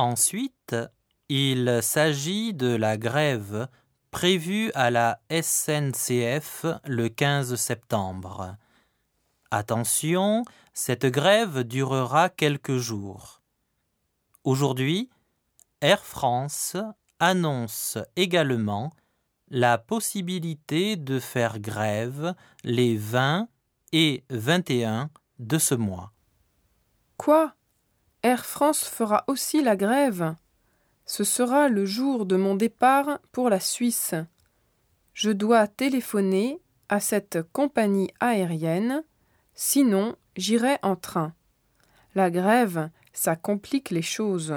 Ensuite, il s'agit de la grève prévue à la SNCF le 15 septembre. Attention, cette grève durera quelques jours. Aujourd'hui, Air France annonce également la possibilité de faire grève les 20 et 21 de ce mois. Quoi? Air France fera aussi la grève Ce sera le jour de mon départ pour la Suisse. Je dois téléphoner à cette compagnie aérienne, sinon j'irai en train. La grève, ça complique les choses.